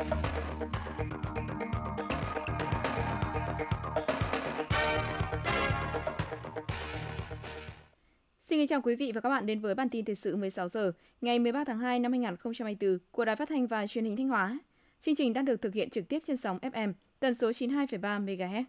Xin kính chào quý vị và các bạn đến với bản tin thời sự 16 giờ ngày 13 tháng 2 năm 2024 của Đài Phát thanh và Truyền hình Thanh Hóa. Chương trình đang được thực hiện trực tiếp trên sóng FM tần số 92,3 MHz.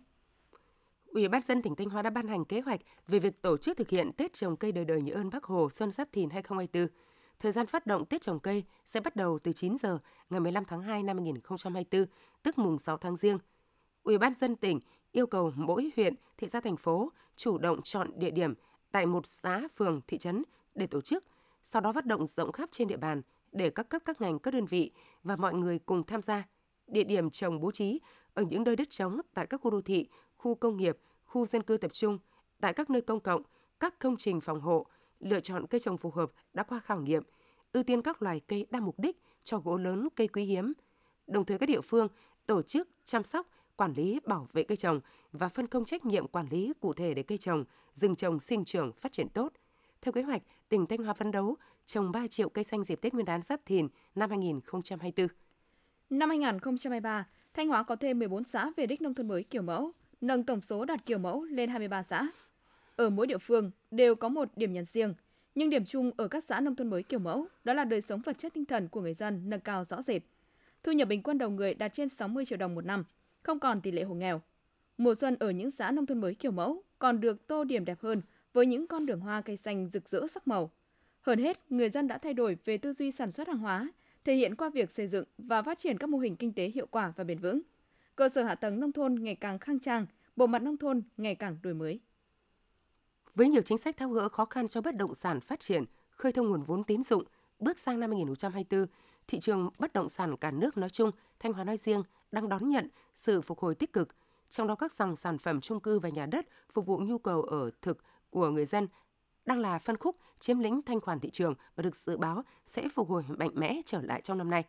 Ủy ban dân tỉnh Thanh Hóa đã ban hành kế hoạch về việc tổ chức thực hiện Tết trồng cây đời đời nhớ ơn Bác Hồ Xuân Giáp Thìn 2024. Thời gian phát động Tết trồng cây sẽ bắt đầu từ 9 giờ ngày 15 tháng 2 năm 2024, tức mùng 6 tháng Giêng. Ủy ban dân tỉnh yêu cầu mỗi huyện, thị xã thành phố chủ động chọn địa điểm tại một xã, phường, thị trấn để tổ chức, sau đó phát động rộng khắp trên địa bàn để các cấp các ngành, các đơn vị và mọi người cùng tham gia. Địa điểm trồng bố trí ở những nơi đất trống tại các khu đô thị, khu công nghiệp, khu dân cư tập trung, tại các nơi công cộng, các công trình phòng hộ, lựa chọn cây trồng phù hợp đã qua khảo nghiệm, ưu tiên các loài cây đa mục đích cho gỗ lớn, cây quý hiếm. Đồng thời các địa phương tổ chức chăm sóc, quản lý bảo vệ cây trồng và phân công trách nhiệm quản lý cụ thể để cây trồng, rừng trồng sinh trưởng phát triển tốt. Theo kế hoạch, tỉnh Thanh Hóa phấn đấu trồng 3 triệu cây xanh dịp Tết Nguyên đán Giáp Thìn năm 2024. Năm 2023, Thanh Hóa có thêm 14 xã về đích nông thôn mới kiểu mẫu, nâng tổng số đạt kiểu mẫu lên 23 xã. Ở mỗi địa phương đều có một điểm nhấn riêng, nhưng điểm chung ở các xã nông thôn mới kiểu mẫu đó là đời sống vật chất tinh thần của người dân nâng cao rõ rệt. Thu nhập bình quân đầu người đạt trên 60 triệu đồng một năm, không còn tỷ lệ hộ nghèo. Mùa xuân ở những xã nông thôn mới kiểu mẫu còn được tô điểm đẹp hơn với những con đường hoa cây xanh rực rỡ sắc màu. Hơn hết, người dân đã thay đổi về tư duy sản xuất hàng hóa, thể hiện qua việc xây dựng và phát triển các mô hình kinh tế hiệu quả và bền vững. Cơ sở hạ tầng nông thôn ngày càng khang trang, bộ mặt nông thôn ngày càng đổi mới. Với nhiều chính sách tháo gỡ khó khăn cho bất động sản phát triển, khơi thông nguồn vốn tín dụng, bước sang năm 2024, thị trường bất động sản cả nước nói chung, Thanh Hóa nói riêng đang đón nhận sự phục hồi tích cực, trong đó các dòng sản phẩm chung cư và nhà đất phục vụ nhu cầu ở thực của người dân đang là phân khúc chiếm lĩnh thanh khoản thị trường và được dự báo sẽ phục hồi mạnh mẽ trở lại trong năm nay.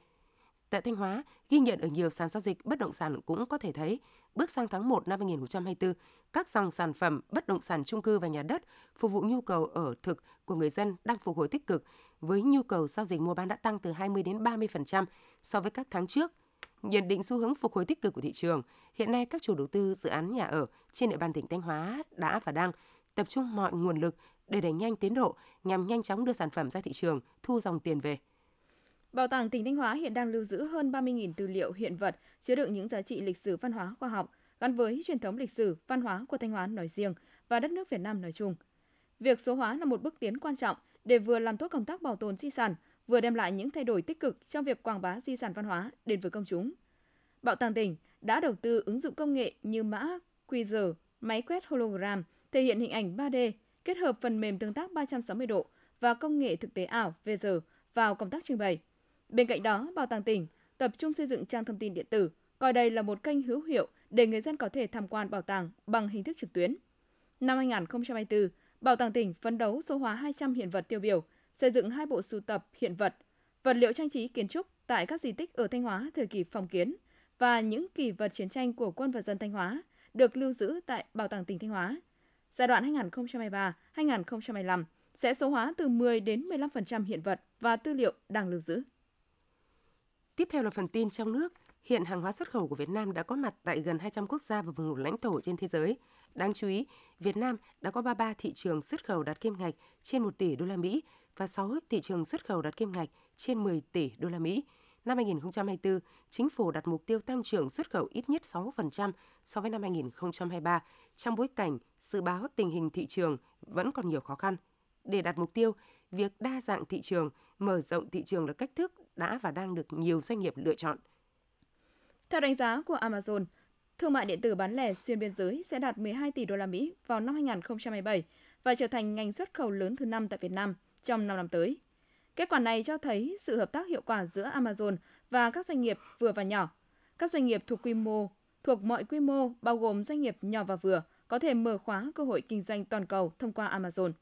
Tại Thanh Hóa, ghi nhận ở nhiều sàn giao dịch bất động sản cũng có thể thấy, bước sang tháng 1 năm 2024, các dòng sản phẩm bất động sản chung cư và nhà đất phục vụ nhu cầu ở thực của người dân đang phục hồi tích cực, với nhu cầu giao dịch mua bán đã tăng từ 20 đến 30% so với các tháng trước. Nhận định xu hướng phục hồi tích cực của thị trường, hiện nay các chủ đầu tư dự án nhà ở trên địa bàn tỉnh Thanh Hóa đã và đang tập trung mọi nguồn lực để đẩy nhanh tiến độ nhằm nhanh chóng đưa sản phẩm ra thị trường, thu dòng tiền về. Bảo tàng tỉnh Thanh Hóa hiện đang lưu giữ hơn 30.000 tư liệu hiện vật chứa đựng những giá trị lịch sử văn hóa khoa học gắn với truyền thống lịch sử văn hóa của Thanh Hóa nói riêng và đất nước Việt Nam nói chung. Việc số hóa là một bước tiến quan trọng để vừa làm tốt công tác bảo tồn di sản, vừa đem lại những thay đổi tích cực trong việc quảng bá di sản văn hóa đến với công chúng. Bảo tàng tỉnh đã đầu tư ứng dụng công nghệ như mã QR, máy quét hologram, thể hiện hình ảnh 3D, kết hợp phần mềm tương tác 360 độ và công nghệ thực tế ảo VR vào công tác trưng bày. Bên cạnh đó, Bảo tàng tỉnh tập trung xây dựng trang thông tin điện tử, coi đây là một kênh hữu hiệu để người dân có thể tham quan bảo tàng bằng hình thức trực tuyến. Năm 2024, Bảo tàng tỉnh phấn đấu số hóa 200 hiện vật tiêu biểu, xây dựng hai bộ sưu tập hiện vật, vật liệu trang trí kiến trúc tại các di tích ở Thanh Hóa thời kỳ phong kiến và những kỷ vật chiến tranh của quân và dân Thanh Hóa được lưu giữ tại Bảo tàng tỉnh Thanh Hóa. Giai đoạn 2023-2025 sẽ số hóa từ 10 đến 15% hiện vật và tư liệu đang lưu giữ. Tiếp theo là phần tin trong nước. Hiện hàng hóa xuất khẩu của Việt Nam đã có mặt tại gần 200 quốc gia và vùng lãnh thổ trên thế giới. Đáng chú ý, Việt Nam đã có 33 thị trường xuất khẩu đạt kim ngạch trên 1 tỷ đô la Mỹ và 6 thị trường xuất khẩu đạt kim ngạch trên 10 tỷ đô la Mỹ. Năm 2024, chính phủ đặt mục tiêu tăng trưởng xuất khẩu ít nhất 6% so với năm 2023 trong bối cảnh dự báo tình hình thị trường vẫn còn nhiều khó khăn. Để đạt mục tiêu, việc đa dạng thị trường, mở rộng thị trường là cách thức đã và đang được nhiều doanh nghiệp lựa chọn. Theo đánh giá của Amazon, thương mại điện tử bán lẻ xuyên biên giới sẽ đạt 12 tỷ đô la Mỹ vào năm 2027 và trở thành ngành xuất khẩu lớn thứ năm tại Việt Nam trong 5 năm tới. Kết quả này cho thấy sự hợp tác hiệu quả giữa Amazon và các doanh nghiệp vừa và nhỏ. Các doanh nghiệp thuộc quy mô thuộc mọi quy mô bao gồm doanh nghiệp nhỏ và vừa có thể mở khóa cơ hội kinh doanh toàn cầu thông qua Amazon.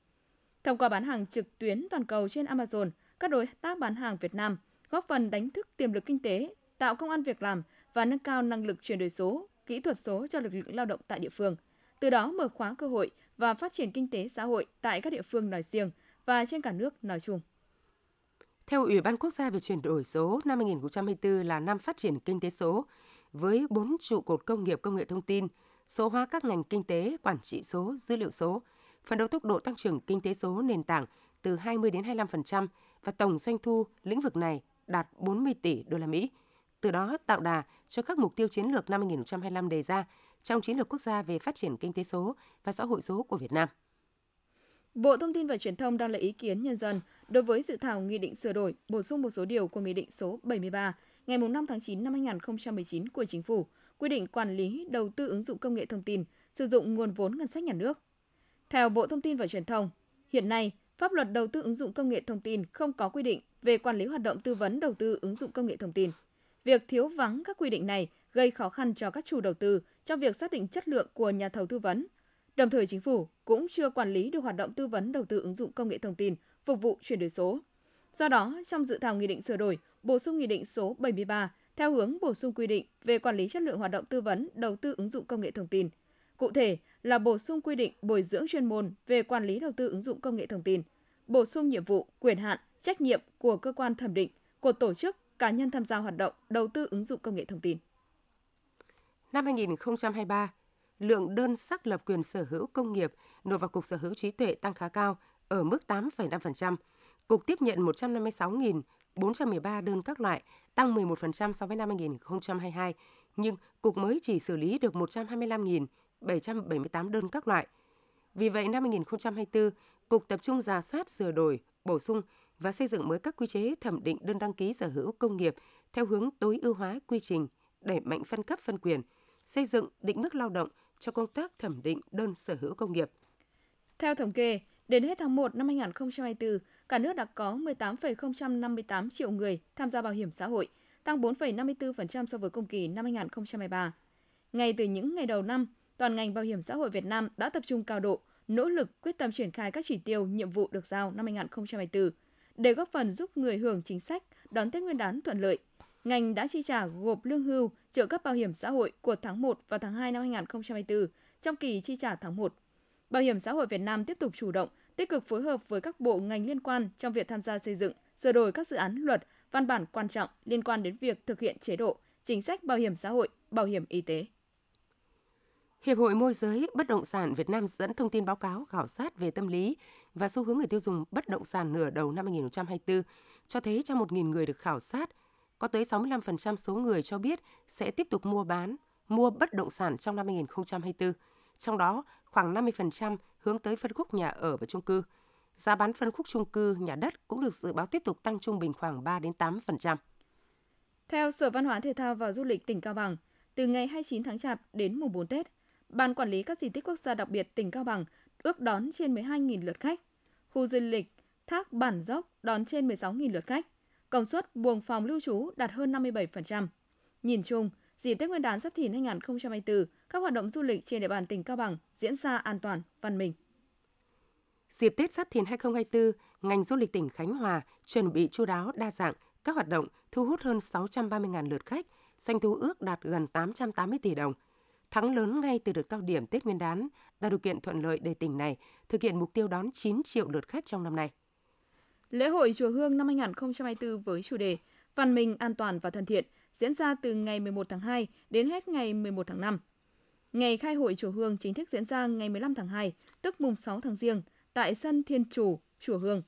Thông qua bán hàng trực tuyến toàn cầu trên Amazon, các đối tác bán hàng Việt Nam góp phần đánh thức tiềm lực kinh tế, tạo công an việc làm và nâng cao năng lực chuyển đổi số, kỹ thuật số cho lực lượng lao động tại địa phương. Từ đó mở khóa cơ hội và phát triển kinh tế xã hội tại các địa phương nói riêng và trên cả nước nói chung. Theo Ủy ban Quốc gia về chuyển đổi số, năm 2024 là năm phát triển kinh tế số, với bốn trụ cột công nghiệp công nghệ thông tin, số hóa các ngành kinh tế, quản trị số, dữ liệu số, phấn đấu tốc độ tăng trưởng kinh tế số nền tảng từ 20 đến 25% và tổng doanh thu lĩnh vực này đạt 40 tỷ đô la Mỹ. Từ đó tạo đà cho các mục tiêu chiến lược năm 2025 đề ra trong chiến lược quốc gia về phát triển kinh tế số và xã hội số của Việt Nam. Bộ Thông tin và Truyền thông đang lấy ý kiến nhân dân đối với dự thảo nghị định sửa đổi, bổ sung một số điều của nghị định số 73 ngày 5 tháng 9 năm 2019 của Chính phủ quy định quản lý đầu tư ứng dụng công nghệ thông tin, sử dụng nguồn vốn ngân sách nhà nước. Theo Bộ Thông tin và Truyền thông, hiện nay pháp luật đầu tư ứng dụng công nghệ thông tin không có quy định về quản lý hoạt động tư vấn đầu tư ứng dụng công nghệ thông tin. Việc thiếu vắng các quy định này gây khó khăn cho các chủ đầu tư trong việc xác định chất lượng của nhà thầu tư vấn. Đồng thời chính phủ cũng chưa quản lý được hoạt động tư vấn đầu tư ứng dụng công nghệ thông tin phục vụ chuyển đổi số. Do đó, trong dự thảo nghị định sửa đổi, bổ sung nghị định số 73 theo hướng bổ sung quy định về quản lý chất lượng hoạt động tư vấn đầu tư ứng dụng công nghệ thông tin. Cụ thể là bổ sung quy định bồi dưỡng chuyên môn về quản lý đầu tư ứng dụng công nghệ thông tin, bổ sung nhiệm vụ, quyền hạn, trách nhiệm của cơ quan thẩm định, của tổ chức, cá nhân tham gia hoạt động đầu tư ứng dụng công nghệ thông tin. Năm 2023, lượng đơn xác lập quyền sở hữu công nghiệp nộp vào Cục Sở hữu trí tuệ tăng khá cao ở mức 8,5%. Cục tiếp nhận 156.413 đơn các loại, tăng 11% so với năm 2022, nhưng Cục mới chỉ xử lý được 125.778 đơn các loại. Vì vậy, năm 2024, Cục tập trung giả soát sửa đổi, bổ sung và xây dựng mới các quy chế thẩm định đơn đăng ký sở hữu công nghiệp theo hướng tối ưu hóa quy trình, đẩy mạnh phân cấp phân quyền, xây dựng định mức lao động cho công tác thẩm định đơn sở hữu công nghiệp. Theo thống kê, đến hết tháng 1 năm 2024, cả nước đã có 18,058 triệu người tham gia bảo hiểm xã hội, tăng 4,54% so với cùng kỳ năm 2023. Ngay từ những ngày đầu năm, toàn ngành bảo hiểm xã hội Việt Nam đã tập trung cao độ, nỗ lực quyết tâm triển khai các chỉ tiêu, nhiệm vụ được giao năm 2024 để góp phần giúp người hưởng chính sách đón Tết Nguyên đán thuận lợi. Ngành đã chi trả gộp lương hưu, trợ cấp bảo hiểm xã hội của tháng 1 và tháng 2 năm 2024 trong kỳ chi trả tháng 1. Bảo hiểm xã hội Việt Nam tiếp tục chủ động, tích cực phối hợp với các bộ ngành liên quan trong việc tham gia xây dựng, sửa đổi các dự án luật, văn bản quan trọng liên quan đến việc thực hiện chế độ, chính sách bảo hiểm xã hội, bảo hiểm y tế. Hiệp hội môi giới bất động sản Việt Nam dẫn thông tin báo cáo khảo sát về tâm lý và xu hướng người tiêu dùng bất động sản nửa đầu năm 2024 cho thấy trong 1.000 người được khảo sát, có tới 65% số người cho biết sẽ tiếp tục mua bán, mua bất động sản trong năm 2024. Trong đó, khoảng 50% hướng tới phân khúc nhà ở và chung cư. Giá bán phân khúc chung cư, nhà đất cũng được dự báo tiếp tục tăng trung bình khoảng 3 đến 8%. Theo Sở Văn hóa Thể thao và Du lịch tỉnh Cao Bằng, từ ngày 29 tháng Chạp đến mùng 4 Tết, Ban Quản lý các di tích quốc gia đặc biệt tỉnh Cao Bằng ước đón trên 12.000 lượt khách. Khu du lịch Thác Bản Dốc đón trên 16.000 lượt khách. Công suất buồng phòng lưu trú đạt hơn 57%. Nhìn chung, dịp Tết Nguyên đán Giáp Thìn 2024, các hoạt động du lịch trên địa bàn tỉnh Cao Bằng diễn ra an toàn, văn minh. Dịp Tết Giáp Thìn 2024, ngành du lịch tỉnh Khánh Hòa chuẩn bị chu đáo đa dạng các hoạt động thu hút hơn 630.000 lượt khách, doanh thu ước đạt gần 880 tỷ đồng. Thắng lớn ngay từ đợt cao điểm Tết Nguyên đán tạo điều kiện thuận lợi để tỉnh này thực hiện mục tiêu đón 9 triệu lượt khách trong năm nay. Lễ hội Chùa Hương năm 2024 với chủ đề Văn minh, an toàn và thân thiện diễn ra từ ngày 11 tháng 2 đến hết ngày 11 tháng 5. Ngày khai hội Chùa Hương chính thức diễn ra ngày 15 tháng 2, tức mùng 6 tháng Giêng, tại sân Thiên Chủ, Chùa Hương.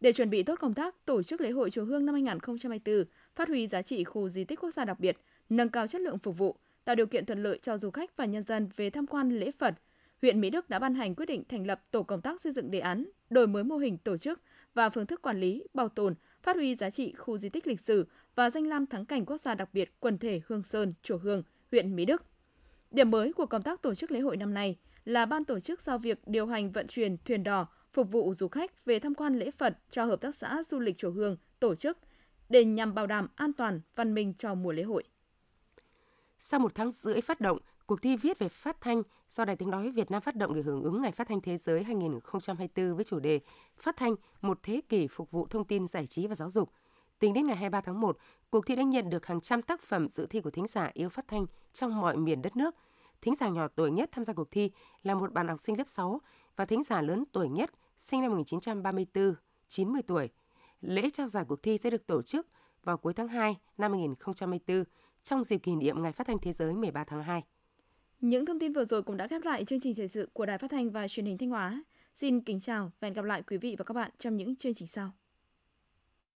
Để chuẩn bị tốt công tác tổ chức lễ hội Chùa Hương năm 2024, phát huy giá trị khu di tích quốc gia đặc biệt, nâng cao chất lượng phục vụ, tạo điều kiện thuận lợi cho du khách và nhân dân về tham quan lễ Phật, huyện Mỹ Đức đã ban hành quyết định thành lập tổ công tác xây dựng đề án, đổi mới mô hình tổ chức và phương thức quản lý, bảo tồn, phát huy giá trị khu di tích lịch sử và danh lam thắng cảnh quốc gia đặc biệt quần thể Hương Sơn, Chùa Hương, huyện Mỹ Đức. Điểm mới của công tác tổ chức lễ hội năm nay là ban tổ chức giao việc điều hành vận chuyển thuyền đò phục vụ du khách về tham quan lễ Phật cho hợp tác xã du lịch Chùa Hương tổ chức để nhằm bảo đảm an toàn, văn minh cho mùa lễ hội. Sau một tháng rưỡi phát động, cuộc thi viết về phát thanh do Đài tiếng nói Việt Nam phát động để hưởng ứng Ngày Phát thanh Thế giới 2024 với chủ đề Phát thanh một thế kỷ phục vụ thông tin giải trí và giáo dục. Tính đến ngày 23 tháng 1, cuộc thi đã nhận được hàng trăm tác phẩm dự thi của thính giả yêu phát thanh trong mọi miền đất nước. Thính giả nhỏ tuổi nhất tham gia cuộc thi là một bạn học sinh lớp 6 và thính giả lớn tuổi nhất sinh năm 1934, 90 tuổi. Lễ trao giải cuộc thi sẽ được tổ chức vào cuối tháng 2 năm 2024 trong dịp kỷ niệm Ngày Phát thanh Thế giới 13 tháng 2. Những thông tin vừa rồi cũng đã khép lại chương trình thời sự của Đài Phát thanh và Truyền hình Thanh Hóa. Xin kính chào và hẹn gặp lại quý vị và các bạn trong những chương trình sau.